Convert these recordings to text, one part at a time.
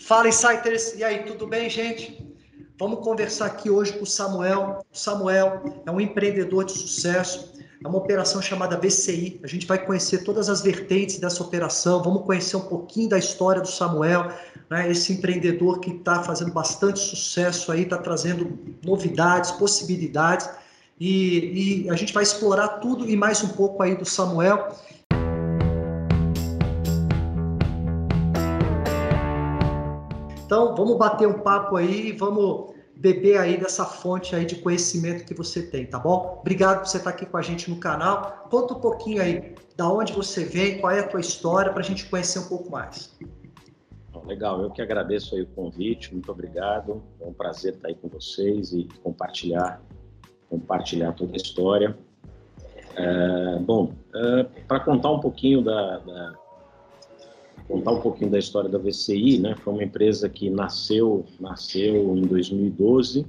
Fala, Insiders! E aí, tudo bem, gente? Vamos conversar aqui hoje com o Samuel. O Samuel é um empreendedor de sucesso, é uma operação chamada VCI. A gente vai conhecer todas as vertentes dessa operação, vamos conhecer um pouquinho da história do Samuel, né? esse empreendedor que está fazendo bastante sucesso aí, está trazendo novidades, possibilidades. E, e a gente vai explorar tudo e mais um pouco aí do Samuel. Então, vamos bater um papo aí, vamos beber aí dessa fonte aí de conhecimento que você tem, tá bom? Obrigado por você estar aqui com a gente no canal. Conta um pouquinho aí da onde você vem, qual é a tua história, para a gente conhecer um pouco mais. Legal, eu que agradeço aí o convite, muito obrigado. É um prazer estar aí com vocês e compartilhar, compartilhar toda a história. É, bom, é, para contar um pouquinho da, da contar um pouquinho da história da VCI, né? Foi uma empresa que nasceu, nasceu em 2012. Uh,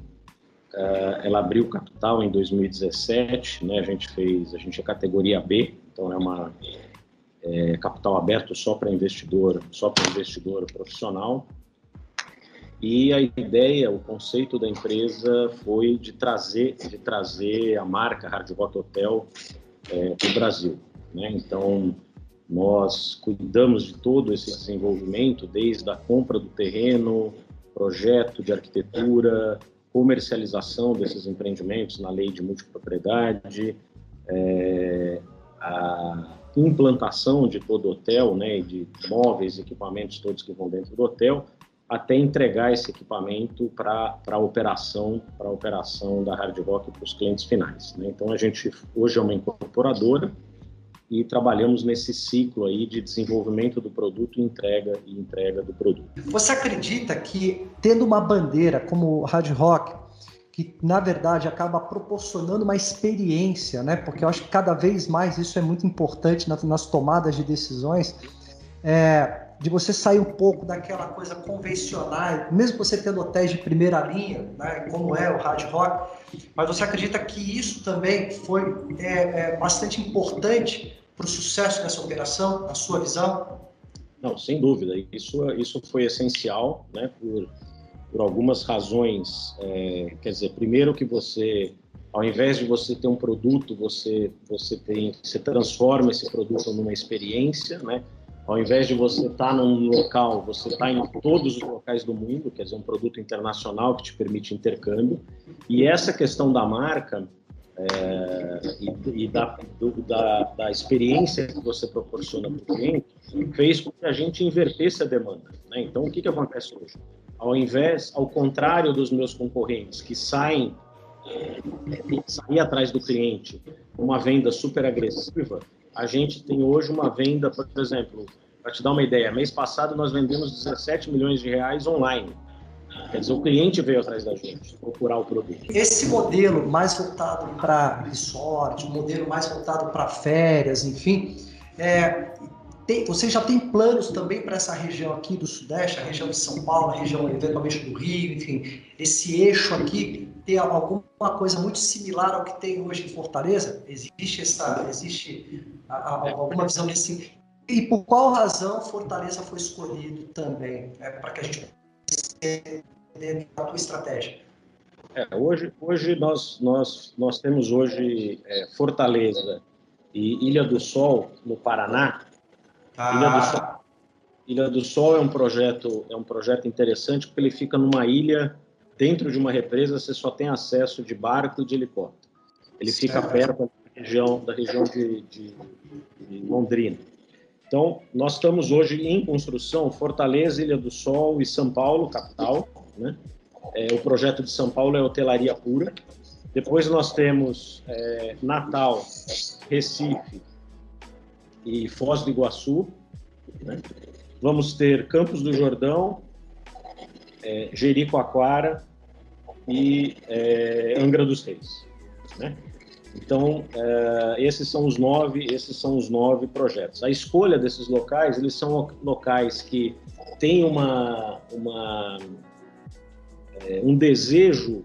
eh, ela abriu capital em 2017, né? A gente fez, a gente é categoria B, então é uma é, capital aberto só para investidor, só para investidor profissional. E a ideia, o conceito da empresa foi de trazer, de trazer a marca Hard Rock Hotel é, para o Brasil, né? Então nós cuidamos de todo esse desenvolvimento, desde a compra do terreno, projeto de arquitetura, comercialização desses empreendimentos na lei de multipropriedade, é, a implantação de todo o hotel, né, de móveis, equipamentos todos que vão dentro do hotel, até entregar esse equipamento para a operação, para operação da Hard Rock para os clientes finais. Né? Então a gente hoje é uma incorporadora e trabalhamos nesse ciclo aí de desenvolvimento do produto, entrega e entrega do produto. Você acredita que tendo uma bandeira como Hard Rock, que na verdade acaba proporcionando uma experiência, né? Porque eu acho que cada vez mais isso é muito importante nas, nas tomadas de decisões, é, de você sair um pouco daquela coisa convencional, mesmo você tendo hotéis de primeira linha, né, como é o Hard Rock, mas você acredita que isso também foi é, é, bastante importante para o sucesso dessa operação, a sua visão? Não, sem dúvida. Isso, isso foi essencial, né, por, por algumas razões. É, quer dizer, primeiro que você, ao invés de você ter um produto, você, você, tem, você transforma esse produto numa experiência, né? Ao invés de você estar tá num local, você está em todos os locais do mundo, quer dizer, um produto internacional que te permite intercâmbio. E essa questão da marca, é, e, e da, do, da, da, experiência que você proporciona para o cliente fez com que a gente invertesse a demanda. Né? Então, o que, que acontece hoje? Ao invés, ao contrário dos meus concorrentes que saem é, sair atrás do cliente uma venda super agressiva, a gente tem hoje uma venda, por exemplo, para te dar uma ideia, mês passado nós vendemos 17 milhões de reais online. Quer dizer, o cliente veio atrás da gente procurar o produto. Esse modelo mais voltado para resort, um modelo mais voltado para férias, enfim, é, tem, você já tem planos também para essa região aqui do Sudeste, a região de São Paulo, a região eventualmente do Rio, enfim, esse eixo aqui ter alguma coisa muito similar ao que tem hoje em Fortaleza? Existe essa, existe alguma visão nesse e por qual razão Fortaleza foi escolhido também é, para que a gente dentro da tua estratégia? É, hoje, hoje nós, nós, nós temos hoje é, Fortaleza e Ilha do Sol no Paraná. Ah. Ilha, do Sol, ilha do Sol é um projeto é um projeto interessante porque ele fica numa ilha dentro de uma represa. Você só tem acesso de barco e de helicóptero. Ele certo. fica perto da região da região de, de, de Londrina. Então, nós estamos hoje em construção Fortaleza, Ilha do Sol e São Paulo, capital. Né? É, o projeto de São Paulo é hotelaria pura. Depois nós temos é, Natal, Recife e Foz do Iguaçu. Né? Vamos ter Campos do Jordão, é, Jericoacoara e é, Angra dos Reis. Né? Então, é, esses são os nove, esses são os nove projetos. A escolha desses locais, eles são locais que têm uma, uma é, um desejo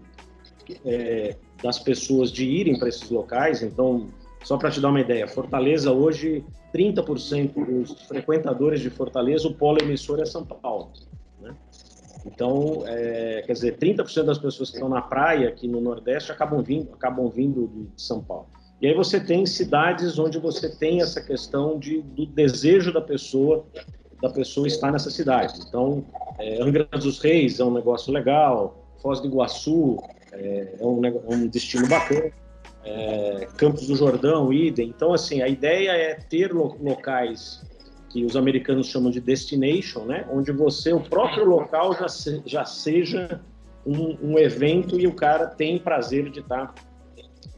é, das pessoas de irem para esses locais. Então, só para te dar uma ideia, Fortaleza hoje 30% dos frequentadores de Fortaleza, o polo emissor é São Paulo. Né? Então, é, quer dizer, 30% das pessoas que estão na praia aqui no Nordeste acabam vindo, acabam vindo de São Paulo. E aí você tem cidades onde você tem essa questão de, do desejo da pessoa da pessoa estar nessa cidade. Então, é, Angra dos Reis é um negócio legal, Foz do Iguaçu é, é um, é um destino bacana, é, Campos do Jordão, idem. Então, assim, a ideia é ter locais que os americanos chamam de destination, né? Onde você, o próprio local já, se, já seja um, um, evento e o cara tem prazer de estar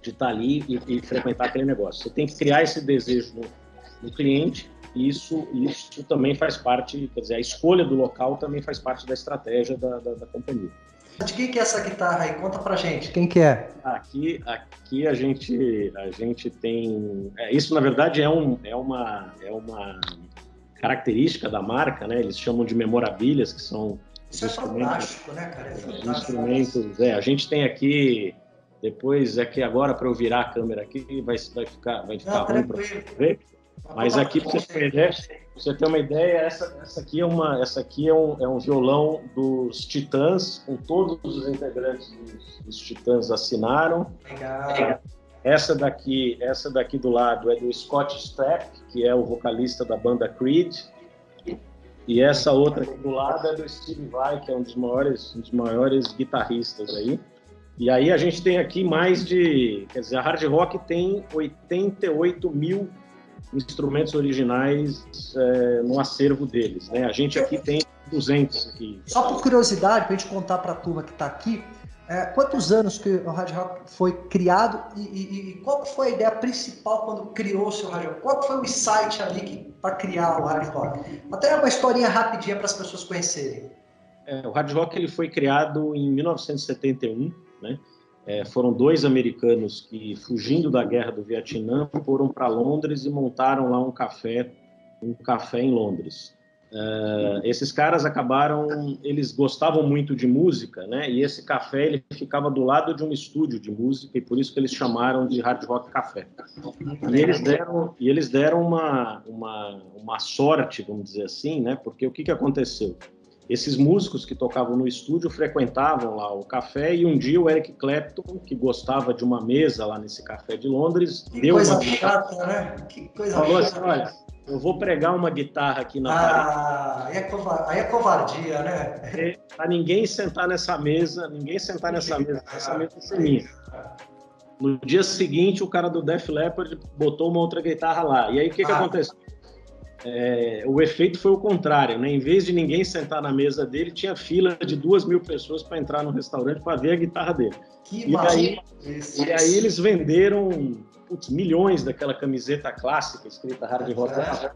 de estar ali e, e, frequentar aquele negócio. Você tem que criar esse desejo no, no cliente isso, isso também faz parte, quer dizer, a escolha do local também faz parte da estratégia da, da, da companhia. De quem que é essa guitarra aí? Conta pra gente, quem que é? Aqui, aqui a gente, a gente tem, é, isso na verdade é, um, é, uma, é uma característica da marca, né? Eles chamam de memorabilhas, que são isso é fantástico, né, cara? É fantástico. Instrumentos, é, a gente tem aqui depois é que agora para eu virar a câmera aqui vai, vai ficar vai ficar Não, ruim para ver. Mas aqui, para você ter você ter uma ideia, essa, essa aqui, é, uma, essa aqui é, um, é um violão dos Titãs, com todos os integrantes dos, dos Titãs assinaram. Legal. Essa daqui, essa daqui do lado é do Scott Stapp, que é o vocalista da banda Creed. E essa outra aqui do lado é do Steve Vai, que é um dos maiores, um dos maiores guitarristas aí. E aí a gente tem aqui mais de, quer dizer, a hard rock tem 88 mil instrumentos originais é, no acervo deles. Né? A gente aqui tem 200 aqui. Só por curiosidade, para a gente contar para a turma que está aqui, é, quantos anos que o Hard Rock foi criado e, e, e, qual foi a ideia principal quando criou o seu Hard Rock? Qual foi o insight ali para criar o Hard Rock? Até uma historinha rapidinha para as pessoas conhecerem. É, o Hard Rock ele foi criado em 1971, né? É, foram dois americanos que, fugindo da guerra do Vietnã, foram para Londres e montaram lá um café, um café em Londres. Uh, esses caras acabaram, eles gostavam muito de música, né? E esse café ele ficava do lado de um estúdio de música e por isso que eles chamaram de Hard Rock Café. E eles deram, e eles deram uma, uma, uma sorte, vamos dizer assim, né? Porque o que que aconteceu? Esses músicos que tocavam no estúdio frequentavam lá o café e um dia o Eric Clapton, que gostava de uma mesa lá nesse café de Londres, que deu coisa uma chata, né? Que coisa falou chata. assim, olha, eu vou pregar uma guitarra aqui na ah, parede. Aí é, covardia, aí é covardia, né? É, para ninguém sentar nessa mesa, ninguém sentar nessa mesa, essa mesa é minha. No dia seguinte, o cara do Def Leppard botou uma outra guitarra lá. E aí, o que, ah. que aconteceu? É, o efeito foi o contrário, né? Em vez de ninguém sentar na mesa dele, tinha fila de duas mil pessoas para entrar no restaurante para ver a guitarra dele. Que e, aí, e aí eles venderam putz, milhões daquela camiseta clássica escrita Hard Rock. É.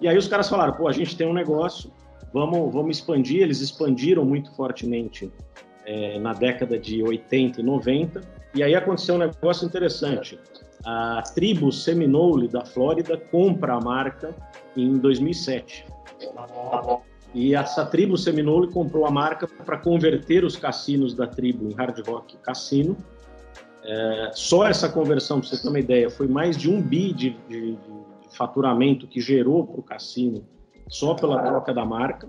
E aí os caras falaram, pô, a gente tem um negócio, vamos, vamos expandir. Eles expandiram muito fortemente é, na década de 80 e 90. E aí aconteceu um negócio interessante a tribo Seminole da Flórida compra a marca em 2007. E essa tribo Seminole comprou a marca para converter os cassinos da tribo em hard rock cassino. É, só essa conversão, para você ter uma ideia, foi mais de um bi de, de, de faturamento que gerou para o cassino só pela troca da marca.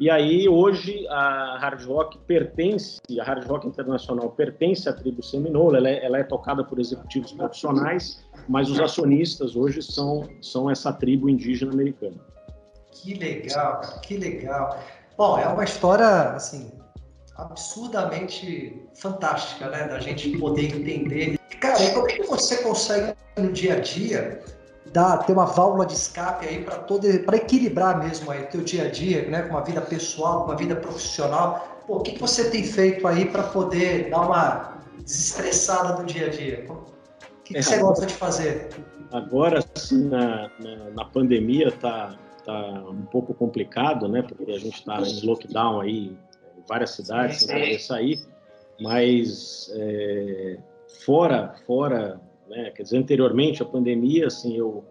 E aí, hoje, a Hard Rock pertence, a Hard Rock Internacional pertence à tribo Seminole, ela é, ela é tocada por executivos profissionais, mas os acionistas hoje são, são essa tribo indígena americana. Que legal, que legal. Bom, é uma história, assim, absurdamente fantástica, né? Da gente poder entender. Cara, como é que você consegue no dia a dia dar, ter uma válvula de escape aí para todo para equilibrar mesmo aí o teu dia a dia, né, com uma vida pessoal, com uma vida profissional. Pô, o que, que você tem feito aí para poder dar uma desestressada no dia a dia? O que, que é, você gosta de fazer? Agora, assim, na, na, na, pandemia tá, tá um pouco complicado, né? Porque a gente está em lockdown aí em várias cidades, sem poder sair. Mas é, fora, fora né? Quer dizer, anteriormente à pandemia, assim, eu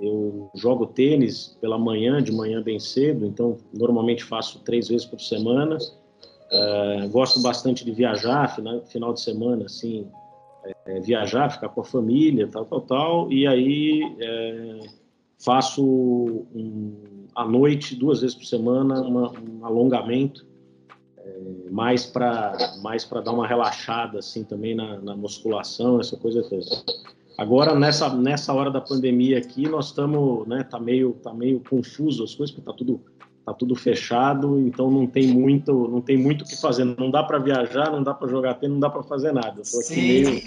eu jogo tênis pela manhã, de manhã bem cedo, então normalmente faço três vezes por semana. Uh, gosto bastante de viajar, final, final de semana, assim, é, viajar, ficar com a família, tal, tal, tal. E aí é, faço um, à noite, duas vezes por semana, uma, um alongamento mais para mais para dar uma relaxada assim também na, na, musculação essa coisa toda. Agora nessa nessa hora da pandemia aqui nós estamos né tá meio tá meio confuso as coisas porque tá tudo tá tudo fechado então não tem muito não tem muito o que fazer. Não dá para viajar não dá para jogar tênis não dá para fazer nada. Eu aqui meio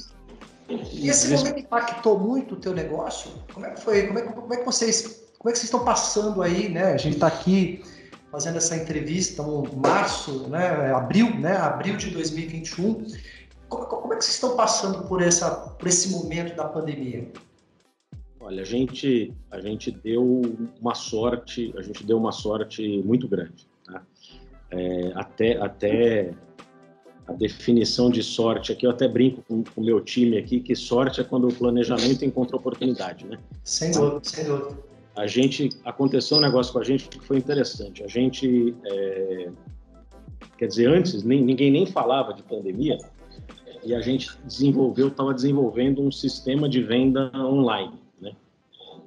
e esse momento impactou muito o teu negócio? Como é que foi como é, como é que vocês como é que vocês estão passando aí né? A gente está aqui fazendo essa entrevista, um março, né, abril, né, abril de 2021. Como, como é que vocês estão passando por, essa, por esse momento da pandemia? Olha, a gente, a gente deu uma sorte, a gente deu uma sorte muito grande. Tá? É, até, até a definição de sorte aqui, eu até brinco com o meu time aqui, que sorte é quando o planejamento encontra oportunidade, né? Sem dúvida, sem dúvida a gente aconteceu um negócio com a gente que foi interessante. A gente, é, quer dizer, antes nem, ninguém nem falava de pandemia e a gente desenvolveu, estava desenvolvendo um sistema de venda online. Né?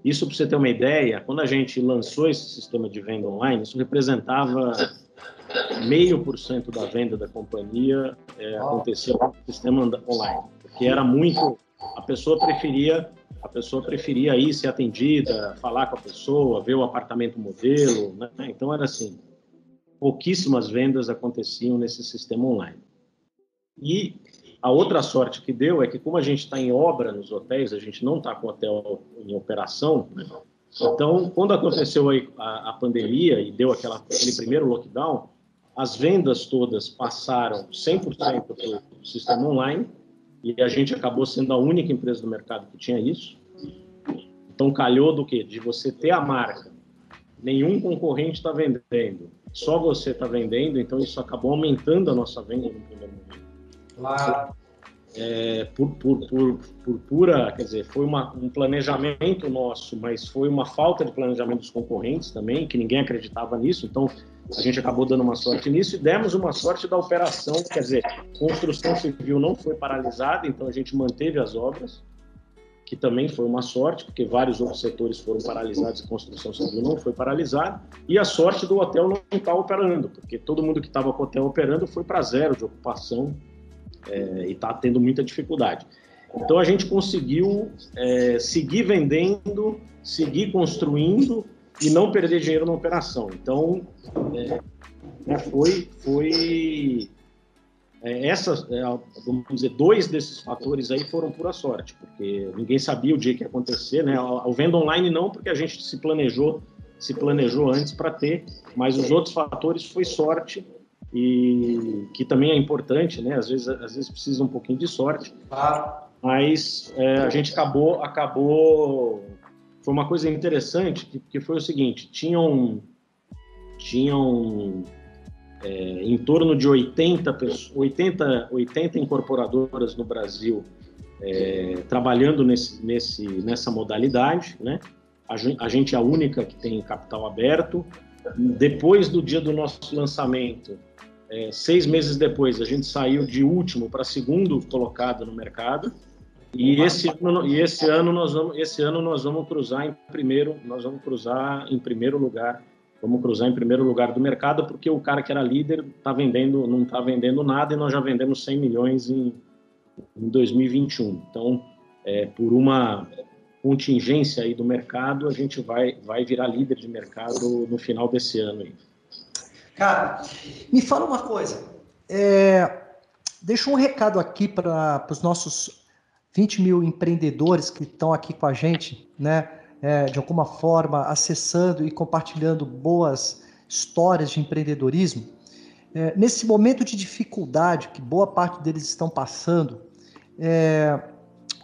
Isso para você ter uma ideia, quando a gente lançou esse sistema de venda online, isso representava meio por cento da venda da companhia é, acontecia no sistema online, porque era muito a pessoa preferia a pessoa preferia ir ser atendida, falar com a pessoa, ver o apartamento modelo, né? Então era assim, pouquíssimas vendas aconteciam nesse sistema online. E a outra sorte que deu é que como a gente está em obra nos hotéis, a gente não está com o hotel em operação, né? então quando aconteceu a, a, pandemia e deu aquela, aquele primeiro lockdown, as vendas todas passaram 100% para o sistema online e a gente acabou sendo a única empresa do mercado que tinha isso. Então calhou do que? De você ter a marca, nenhum concorrente está vendendo, só você está vendendo, então isso acabou aumentando a nossa venda no primeiro momento. Claro. É, por, por, por, por, pura, quer dizer, foi uma, um planejamento nosso, mas foi uma falta de planejamento dos concorrentes também, que ninguém acreditava nisso, então a gente acabou dando uma sorte nisso e demos uma sorte da operação, quer dizer, construção civil não foi paralisada, então a gente manteve as obras, que também foi uma sorte, porque vários outros setores foram paralisados e construção civil não foi paralisada, e a sorte do hotel não estar operando, porque todo mundo que estava com o hotel operando foi para zero de ocupação é, e está tendo muita dificuldade. Então a gente conseguiu é, seguir vendendo, seguir construindo e não perder dinheiro na operação. Então, é, né, foi, foi é, essas, é, vamos dizer, dois desses fatores aí foram pura sorte, porque ninguém sabia o dia que ia acontecer, né? O venda online não, porque a gente se planejou, se planejou antes para ter, mas os outros fatores foi sorte e que também é importante, né? Às vezes, às vezes precisa um pouquinho de sorte. Mas é, a gente acabou, acabou foi uma coisa interessante, que, que foi o seguinte, tinham, tinham é, em torno de 80, 80, 80 incorporadoras no Brasil é, trabalhando nesse, nesse, nessa modalidade, né? A gente é a única que tem capital aberto. Depois do dia do nosso lançamento, é, seis meses depois, a gente saiu de último para segundo colocado no mercado. E esse ano, e esse ano nós vamos, esse ano nós vamos cruzar em primeiro, nós vamos cruzar em primeiro lugar, vamos cruzar em primeiro lugar do mercado porque o cara que era líder tá vendendo, não está vendendo nada e nós já vendemos 100 milhões em, em 2021. Então, é, por uma contingência aí do mercado, a gente vai vai virar líder de mercado no final desse ano aí. Cara, me fala uma coisa. É, deixa um recado aqui para os nossos 20 mil empreendedores que estão aqui com a gente, né? É, de alguma forma acessando e compartilhando boas histórias de empreendedorismo. É, nesse momento de dificuldade que boa parte deles estão passando, é,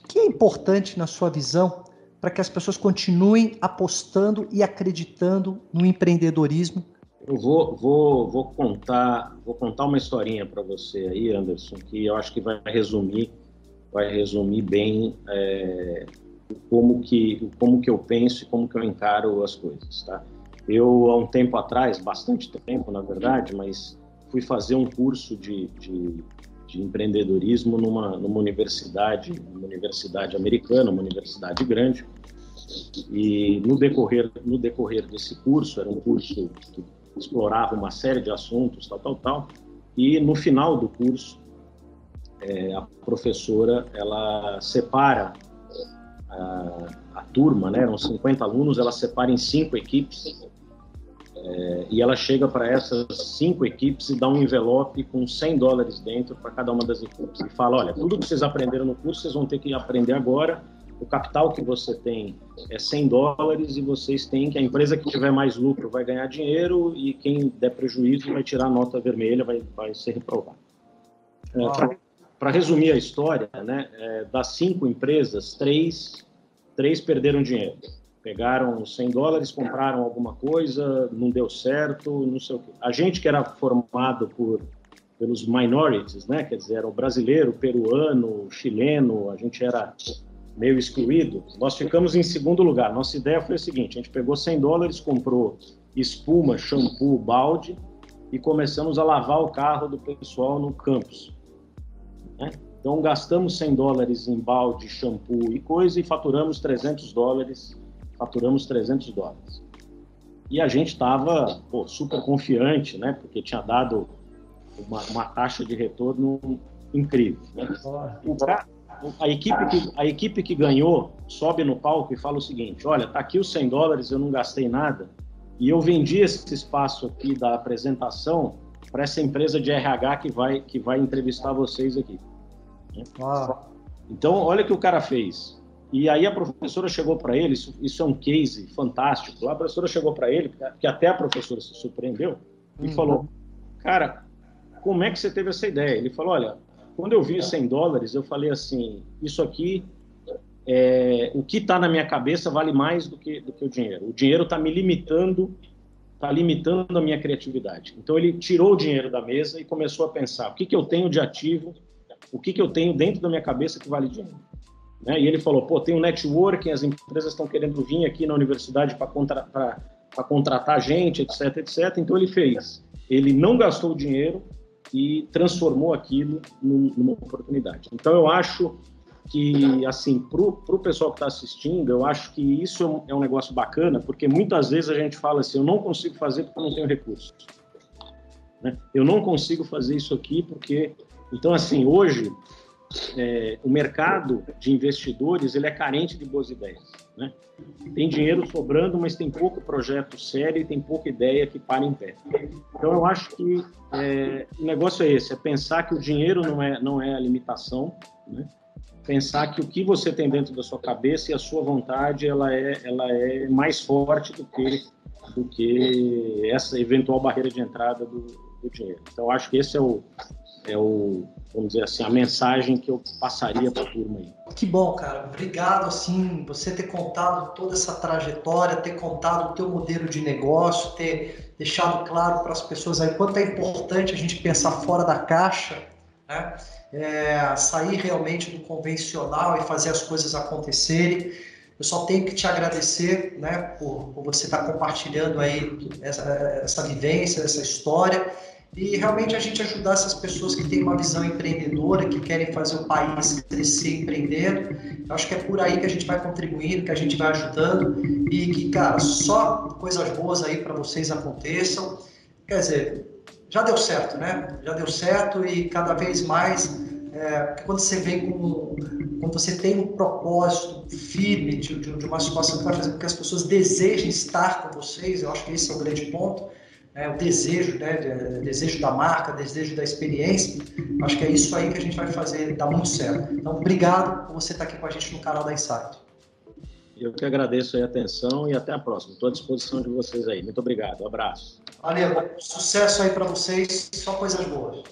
o que é importante na sua visão para que as pessoas continuem apostando e acreditando no empreendedorismo? Eu vou, vou, vou contar vou contar uma historinha para você aí, Anderson, que eu acho que vai resumir vai resumir bem é, como que como que eu penso e como que eu encaro as coisas, tá? Eu há um tempo atrás, bastante tempo na verdade, mas fui fazer um curso de, de, de empreendedorismo numa, numa universidade, uma universidade americana, uma universidade grande. E no decorrer no decorrer desse curso, era um curso que explorava uma série de assuntos, tal, tal, tal e no final do curso, é, a professora ela separa a, a, turma, né, eram 50 alunos, ela separa em cinco equipes é, e ela chega para essas cinco equipes e dá um envelope com 100 dólares dentro para cada uma das equipes. E fala: olha, tudo que vocês aprenderam no curso, vocês vão ter que aprender agora. O capital que você tem é 100 dólares e vocês têm que a empresa que tiver mais lucro vai ganhar dinheiro e quem der prejuízo vai tirar a nota vermelha, vai, vai ser reprovado. É, para resumir a história, né, é, das cinco empresas, três, três perderam dinheiro pegaram 100 dólares, compraram alguma coisa, não deu certo, não sei o quê. A gente que era formado por pelos minorities, né? Quer dizer, era o brasileiro, peruano, chileno, a gente era meio excluído. Nós ficamos em segundo lugar. Nossa ideia foi a seguinte: a gente pegou 100 dólares, comprou espuma, shampoo, balde e começamos a lavar o carro do pessoal no campus. Né? Então gastamos 100 dólares em balde, shampoo e coisa e faturamos 300 dólares faturamos 300 dólares. E a gente estava super confiante, né? Porque tinha dado uma, uma taxa de retorno incrível. Né? a, equipe que, a equipe que ganhou sobe no palco e fala o seguinte: olha, tá aqui os 100 dólares, eu não gastei nada e eu vendi esse espaço aqui da apresentação para essa empresa de RH que vai que vai entrevistar vocês aqui. Então, olha o que o cara fez. E aí a professora chegou para ele, isso, isso, é um case fantástico. A professora chegou para ele, que até a professora se surpreendeu, e uhum. falou: Cara, como é que você teve essa ideia? Ele falou: Olha, quando eu vi 100 dólares, eu falei assim: Isso aqui, é, o que está na minha cabeça vale mais do que, do que o dinheiro. O dinheiro está me limitando, está limitando a minha criatividade. Então ele tirou o dinheiro da mesa e começou a pensar: o que, que eu tenho de ativo, o que, que eu tenho dentro da minha cabeça que vale dinheiro. Né? E ele falou, pô, tem um networking, as empresas estão querendo vir aqui na universidade para contra, contratar gente, etc, etc. Então ele fez. Ele não gastou dinheiro e transformou aquilo numa oportunidade. Então eu acho que, assim, para o pessoal que está assistindo, eu acho que isso é um, é um negócio bacana, porque muitas vezes a gente fala assim, eu não consigo fazer porque eu não tenho recursos. Né? Eu não consigo fazer isso aqui porque... Então, assim, hoje é, o mercado de investidores ele é carente de boas ideias. Né? Tem dinheiro sobrando, mas tem pouco projeto sério e tem pouca ideia que para em pé. Então, eu acho que é, o negócio é esse: é pensar que o dinheiro não é, não é a limitação, né? pensar que o que você tem dentro da sua cabeça e a sua vontade ela é, ela é mais forte do que, do que essa eventual barreira de entrada do, do dinheiro. Então, acho que esse é o, é o, vamos dizer assim, a mensagem que eu passaria para a turma aí. Que bom, cara. Obrigado, assim, você ter contado toda essa trajetória, ter contado o teu modelo de negócio, ter deixado claro para as pessoas aí quanto é importante a gente pensar fora da caixa, né? É, sair realmente do convencional e fazer as coisas acontecerem. Eu só tenho que te agradecer, né, por, por você estar compartilhando aí essa, essa vivência, essa história e realmente a gente ajudar essas pessoas que têm uma visão empreendedora, que querem fazer o país crescer empreendendo. Eu acho que é por aí que a gente vai contribuindo, que a gente vai ajudando e que, cara, só coisas boas aí para vocês aconteçam. Quer dizer, já deu certo, né? Já deu certo e cada vez mais, é, quando você vem com, quando você tem um propósito firme de, de, de uma situação que vai fazer com que as pessoas desejem estar com vocês, eu acho que esse é o grande ponto é, o desejo, né, desejo da marca, desejo da experiência. Acho que é isso aí que a gente vai fazer dar muito certo. Então, obrigado por você estar aqui com a gente no canal da Insight. Eu que agradeço a atenção e até a próxima. Estou à disposição de vocês aí. Muito obrigado. Um abraço. Valeu. Sucesso aí para vocês. Só coisas boas.